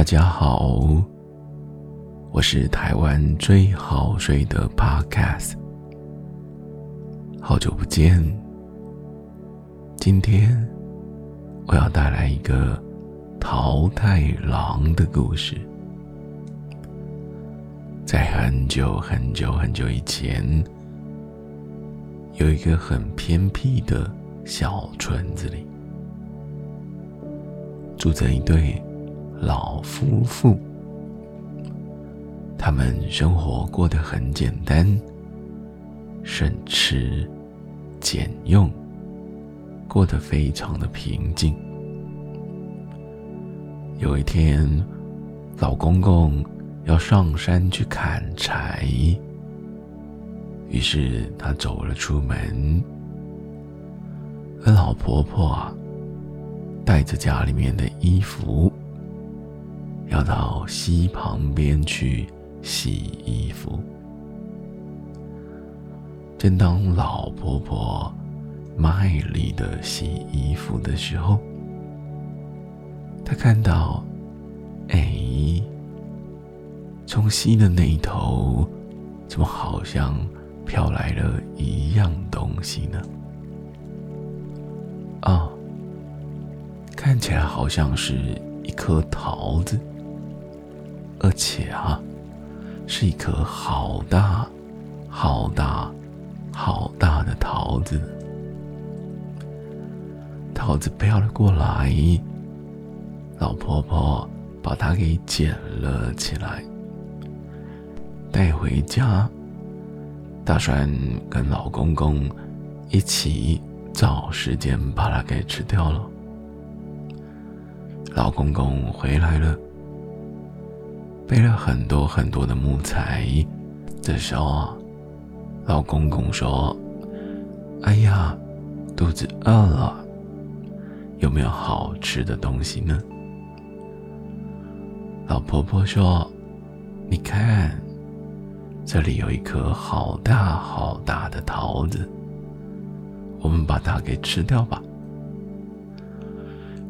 大家好，我是台湾最好睡的 Podcast，好久不见。今天我要带来一个桃太郎的故事。在很久很久很久以前，有一个很偏僻的小村子里，住着一对。老夫妇，他们生活过得很简单，省吃俭用，过得非常的平静。有一天，老公公要上山去砍柴，于是他走了出门，而老婆婆啊，带着家里面的衣服。要到溪旁边去洗衣服。正当老婆婆卖力的洗衣服的时候，她看到，哎，从溪的那一头，怎么好像飘来了一样东西呢？啊，看起来好像是一颗桃子。而且啊，是一颗好大、好大、好大的桃子。桃子飘了过来，老婆婆把它给捡了起来，带回家，打算跟老公公一起找时间把它给吃掉了。老公公回来了。背了很多很多的木材，这时候，老公公说：“哎呀，肚子饿了，有没有好吃的东西呢？”老婆婆说：“你看，这里有一颗好大好大的桃子，我们把它给吃掉吧。”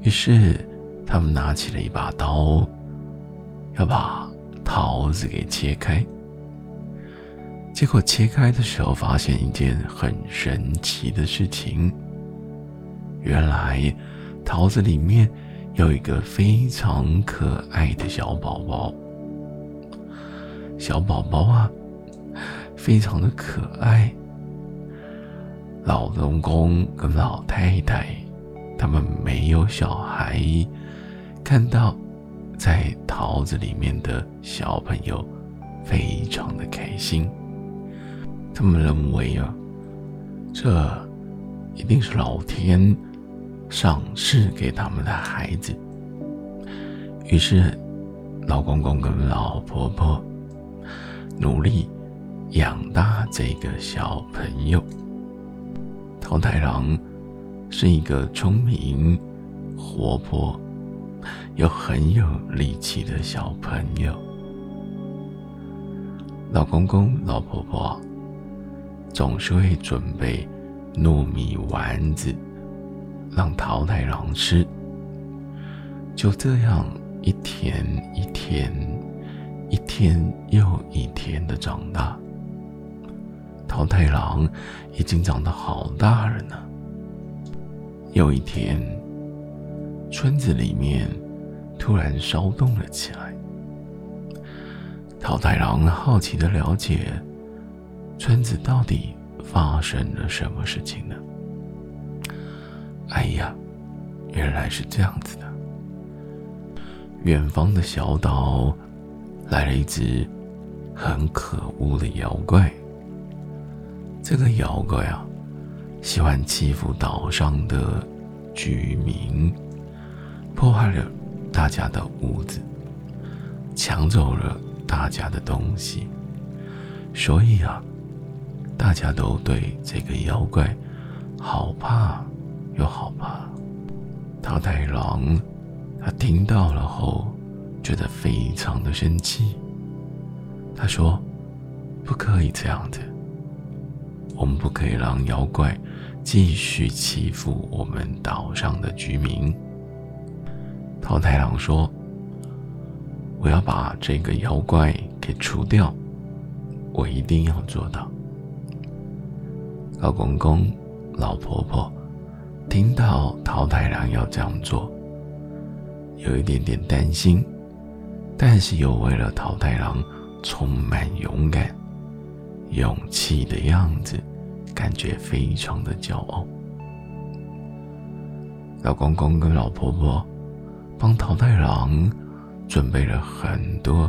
于是，他们拿起了一把刀，要把。桃子给切开，结果切开的时候发现一件很神奇的事情。原来桃子里面有一个非常可爱的小宝宝。小宝宝啊，非常的可爱。老公公跟老太太他们没有小孩，看到。在桃子里面的小朋友非常的开心，他们认为啊，这一定是老天赏赐给他们的孩子。于是，老公公跟老婆婆努力养大这个小朋友。桃太郎是一个聪明、活泼。有很有力气的小朋友，老公公、老婆婆总是会准备糯米丸子让桃太郎吃。就这样，一天一天，一天又一天的长大，桃太郎已经长得好大了呢。有一天，村子里面。突然骚动了起来。桃太郎好奇的了解，村子到底发生了什么事情呢？哎呀，原来是这样子的。远方的小岛来了一只很可恶的妖怪。这个妖怪啊，喜欢欺负岛上的居民，破坏了。大家的屋子抢走了大家的东西，所以啊，大家都对这个妖怪好怕又好怕。桃太郎他听到了后，觉得非常的生气。他说：“不可以这样子，我们不可以让妖怪继续欺负我们岛上的居民。”桃太郎说：“我要把这个妖怪给除掉，我一定要做到。老公公、老婆婆听到桃太郎要这样做，有一点点担心，但是又为了桃太郎充满勇敢、勇气的样子，感觉非常的骄傲。老公公跟老婆婆帮桃太郎准备了很多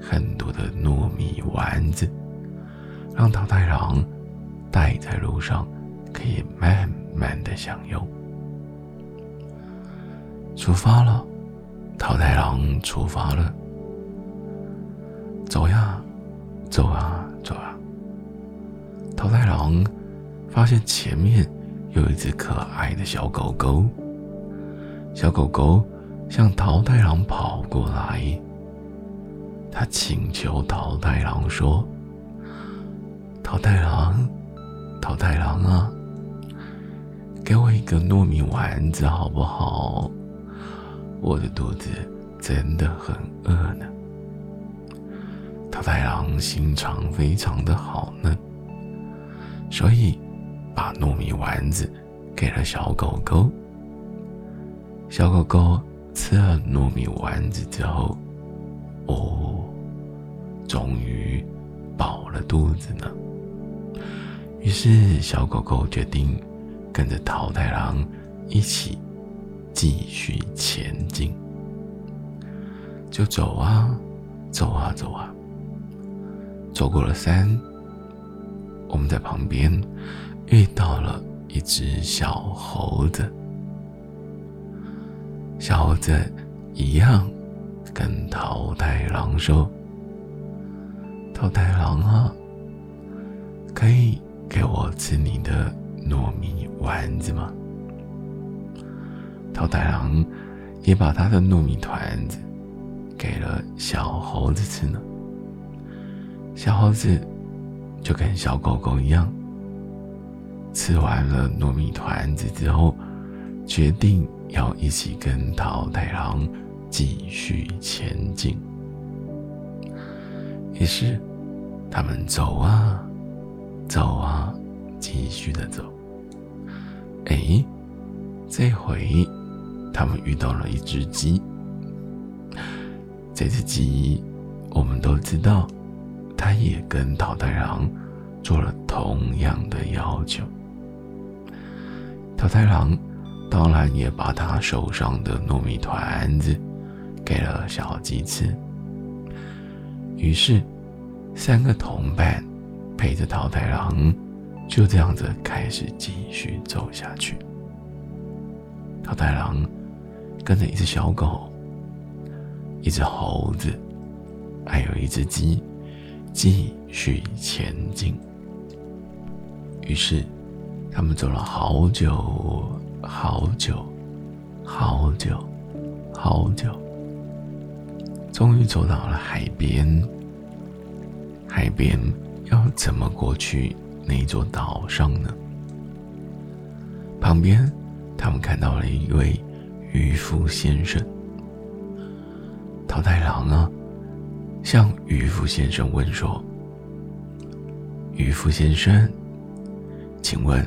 很多的糯米丸子，让桃太郎。带在路上，可以慢慢的享用。出发了，桃太郎出发了。走呀，走啊，走啊。桃太郎发现前面有一只可爱的小狗狗，小狗狗向桃太郎跑过来，他请求桃太郎说：“桃太郎。”桃太郎啊，给我一个糯米丸子好不好？我的肚子真的很饿呢。桃太郎心肠非常的好呢，所以把糯米丸子给了小狗狗。小狗狗吃了糯米丸子之后，哦，终于饱了肚子呢。于是，小狗狗决定跟着桃太郎一起继续前进。就走啊，走啊，走啊，走过了山，我们在旁边遇到了一只小猴子。小猴子一样跟桃太郎说：“桃太郎啊，可以。”给我吃你的糯米丸子吗？桃太郎也把他的糯米团子给了小猴子吃呢。小猴子就跟小狗狗一样，吃完了糯米团子之后，决定要一起跟桃太郎继续前进。于是，他们走啊。走啊，继续的走。哎，这回他们遇到了一只鸡。这只鸡，我们都知道，它也跟桃太郎做了同样的要求。桃太郎当然也把他手上的糯米团子给了小鸡吃。于是，三个同伴。陪着桃太郎，就这样子开始继续走下去。桃太郎跟着一只小狗、一只猴子，还有一只鸡，继续前进。于是，他们走了好久、好久、好久、好久，终于走到了海边。海边。要怎么过去那座岛上呢？旁边，他们看到了一位渔夫先生。桃太郎啊，向渔夫先生问说：“渔夫先生，请问，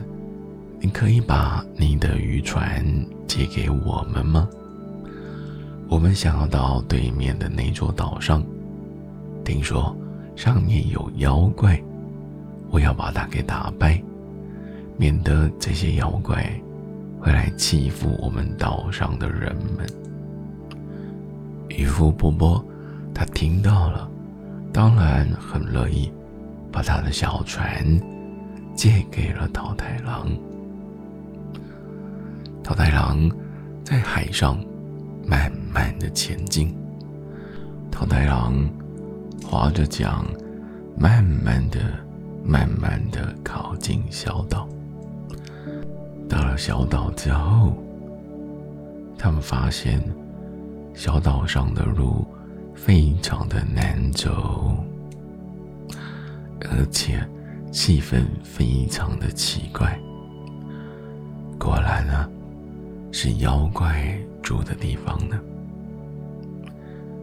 你可以把你的渔船借给我们吗？我们想要到对面的那座岛上，听说……”上面有妖怪，我要把它给打败，免得这些妖怪会来欺负我们岛上的人们。渔夫伯伯他听到了，当然很乐意，把他的小船借给了桃太郎。桃太郎在海上慢慢的前进，桃太郎。划着桨，慢慢的、慢慢的靠近小岛。到了小岛之后，他们发现小岛上的路非常的难走，而且气氛非常的奇怪。果然啊，是妖怪住的地方呢。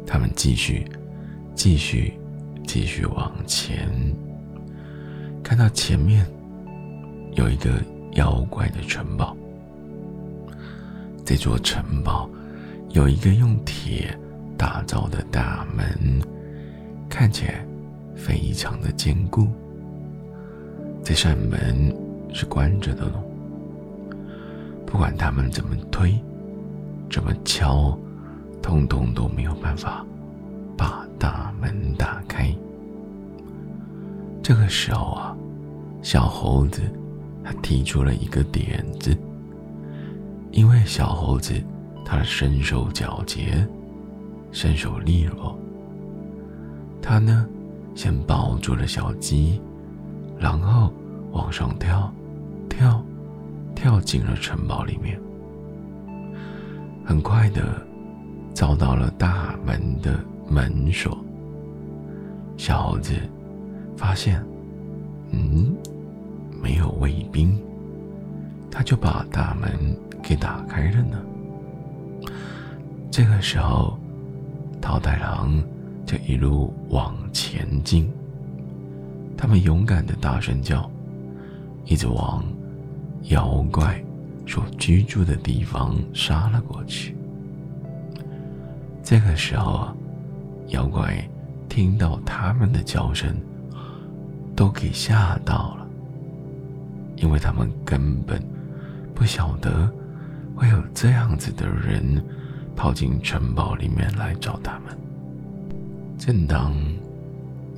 他们继续、继续、继续往前，看到前面有一个妖怪的城堡。这座城堡有一个用铁打造的大门，看起来非常的坚固。这扇门是关着的喽。不管他们怎么推、怎么敲，通通都没有办法把大门打开。这个时候啊，小猴子他提出了一个点子。因为小猴子他身手矫捷，身手利落，他呢先抱住了小鸡，然后往上跳，跳，跳进了城堡里面。很快的找到了大门的门锁。小猴子发现，嗯，没有卫兵，他就把大门。给打开了呢。这个时候，桃太郎就一路往前进。他们勇敢的大声叫，一直往妖怪所居住的地方杀了过去。这个时候啊，妖怪听到他们的叫声，都给吓到了，因为他们根本不晓得。会有这样子的人跑进城堡里面来找他们。正当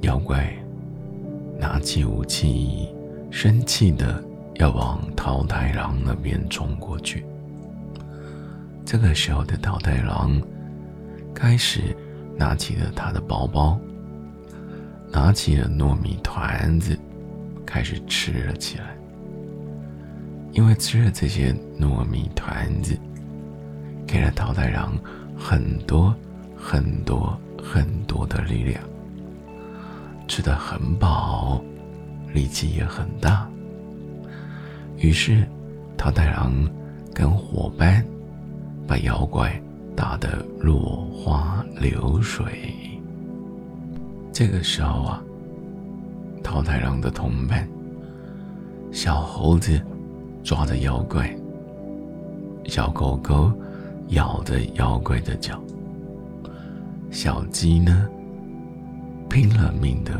妖怪拿起武器，生气的要往桃太郎那边冲过去，这个时候的桃太郎开始拿起了他的包包，拿起了糯米团子，开始吃了起来。因为吃了这些糯米团子，给了桃太郎很多很多很多的力量，吃得很饱，力气也很大。于是，桃太郎跟伙伴把妖怪打得落花流水。这个时候啊，桃太郎的同伴小猴子。抓着妖怪，小狗狗咬着妖怪的脚，小鸡呢拼了命的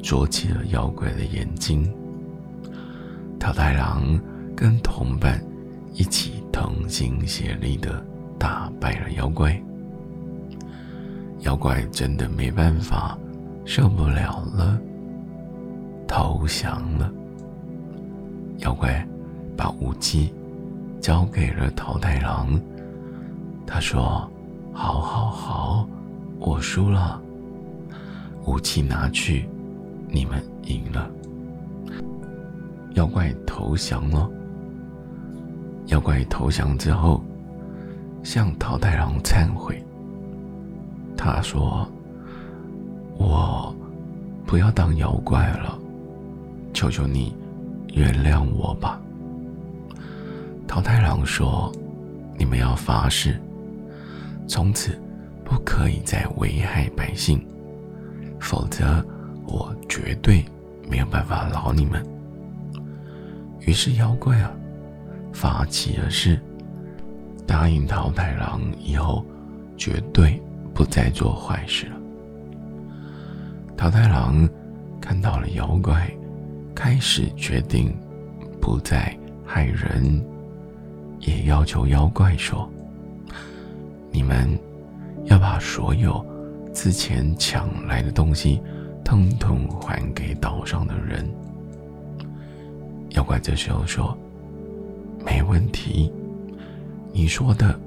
啄起了妖怪的眼睛。桃太郎跟同伴一起同心协力的打败了妖怪，妖怪真的没办法，受不了了，投降了。妖怪。把武器交给了桃太郎。他说：“好，好，好，我输了。武器拿去，你们赢了。”妖怪投降了。妖怪投降之后，向桃太郎忏悔。他说：“我不要当妖怪了，求求你原谅我吧。”桃太郎说：“你们要发誓，从此不可以再危害百姓，否则我绝对没有办法饶你们。”于是妖怪啊，发起了誓，答应桃太郎以后绝对不再做坏事了。桃太郎看到了妖怪，开始决定不再害人。也要求妖怪说：“你们要把所有之前抢来的东西，通通还给岛上的人。”妖怪这时候说：“没问题，你说的，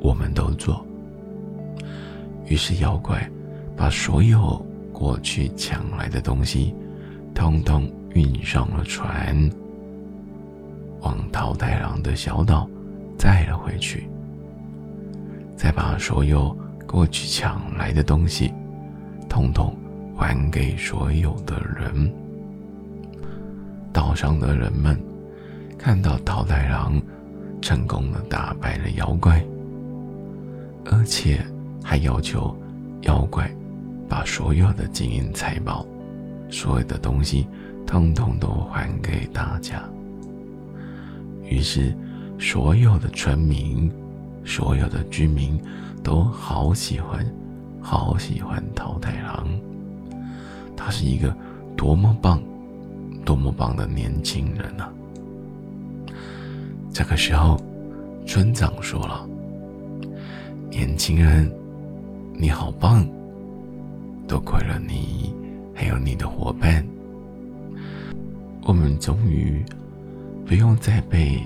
我们都做。”于是妖怪把所有过去抢来的东西，通通运上了船。往桃太郎的小岛载了回去，再把所有过去抢来的东西，统统还给所有的人。岛上的人们看到桃太郎成功的打败了妖怪，而且还要求妖怪把所有的金银财宝、所有的东西，通通都还给大家。于是，所有的村民、所有的居民都好喜欢、好喜欢桃太郎。他是一个多么棒、多么棒的年轻人啊！这个时候，村长说了：“年轻人，你好棒！多亏了你，还有你的伙伴，我们终于不用再被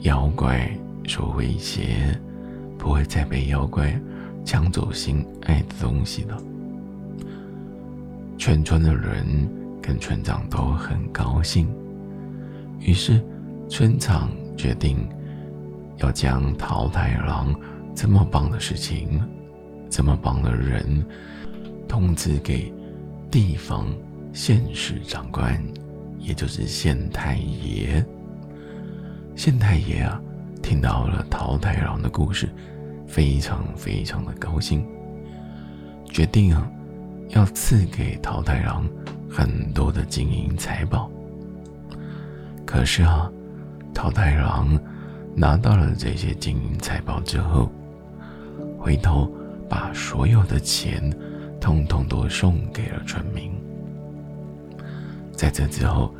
妖怪所威胁，不会再被妖怪抢走心爱的东西了。”全村的人跟村长都很高兴，于是村长决定要将桃太郎这么棒的事情、这么棒的人通知给地方县市长官，也就是县太爷。县太爷啊，听到了桃太郎的故事，非常非常的高兴，决定啊。要赐给桃太郎很多的金银财宝。可是啊，桃太郎拿到了这些金银财宝之后，回头把所有的钱通通都送给了村民。在这之后，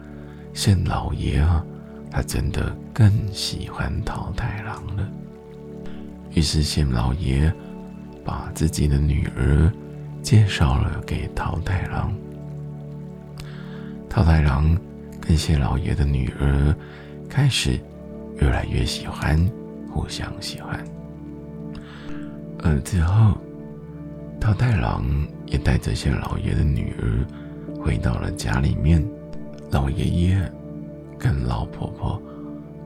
县老爷啊，他真的更喜欢桃太郎了。于是县老爷把自己的女儿。介绍了给桃太郎，桃太郎跟谢老爷的女儿开始越来越喜欢，互相喜欢。而之后，桃太郎也带着谢老爷的女儿回到了家里面，老爷爷跟老婆婆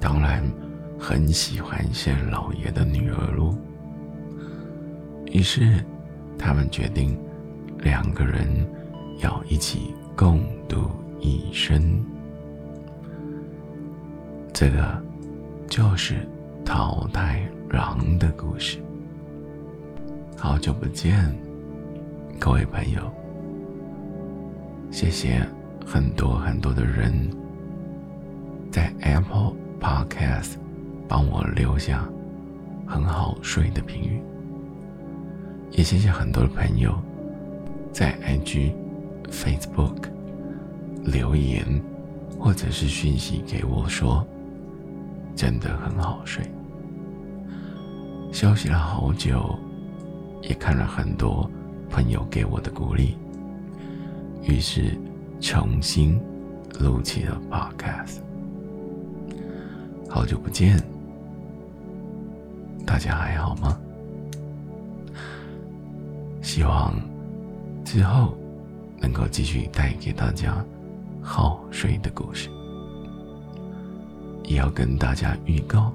当然很喜欢谢老爷的女儿喽。于是，他们决定。两个人要一起共度一生，这个就是桃太郎的故事。好久不见，各位朋友，谢谢很多很多的人在 Apple Podcast 帮我留下很好睡的评语，也谢谢很多的朋友。在 IG、Facebook 留言，或者是讯息给我说，真的很好睡。休息了好久，也看了很多朋友给我的鼓励，于是重新录起了 Podcast。好久不见，大家还好吗？希望。之后，能够继续带给大家好睡的故事，也要跟大家预告，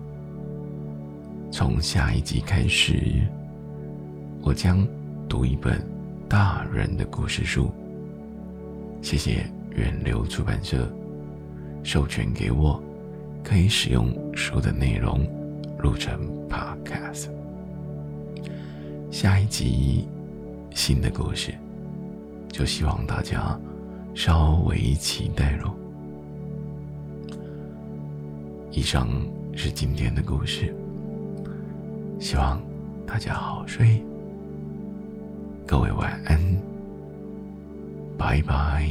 从下一集开始，我将读一本大人的故事书。谢谢远流出版社授权给我，可以使用书的内容录成 Podcast。下一集新的故事。就希望大家稍微期待喽。以上是今天的故事，希望大家好睡，各位晚安，拜拜。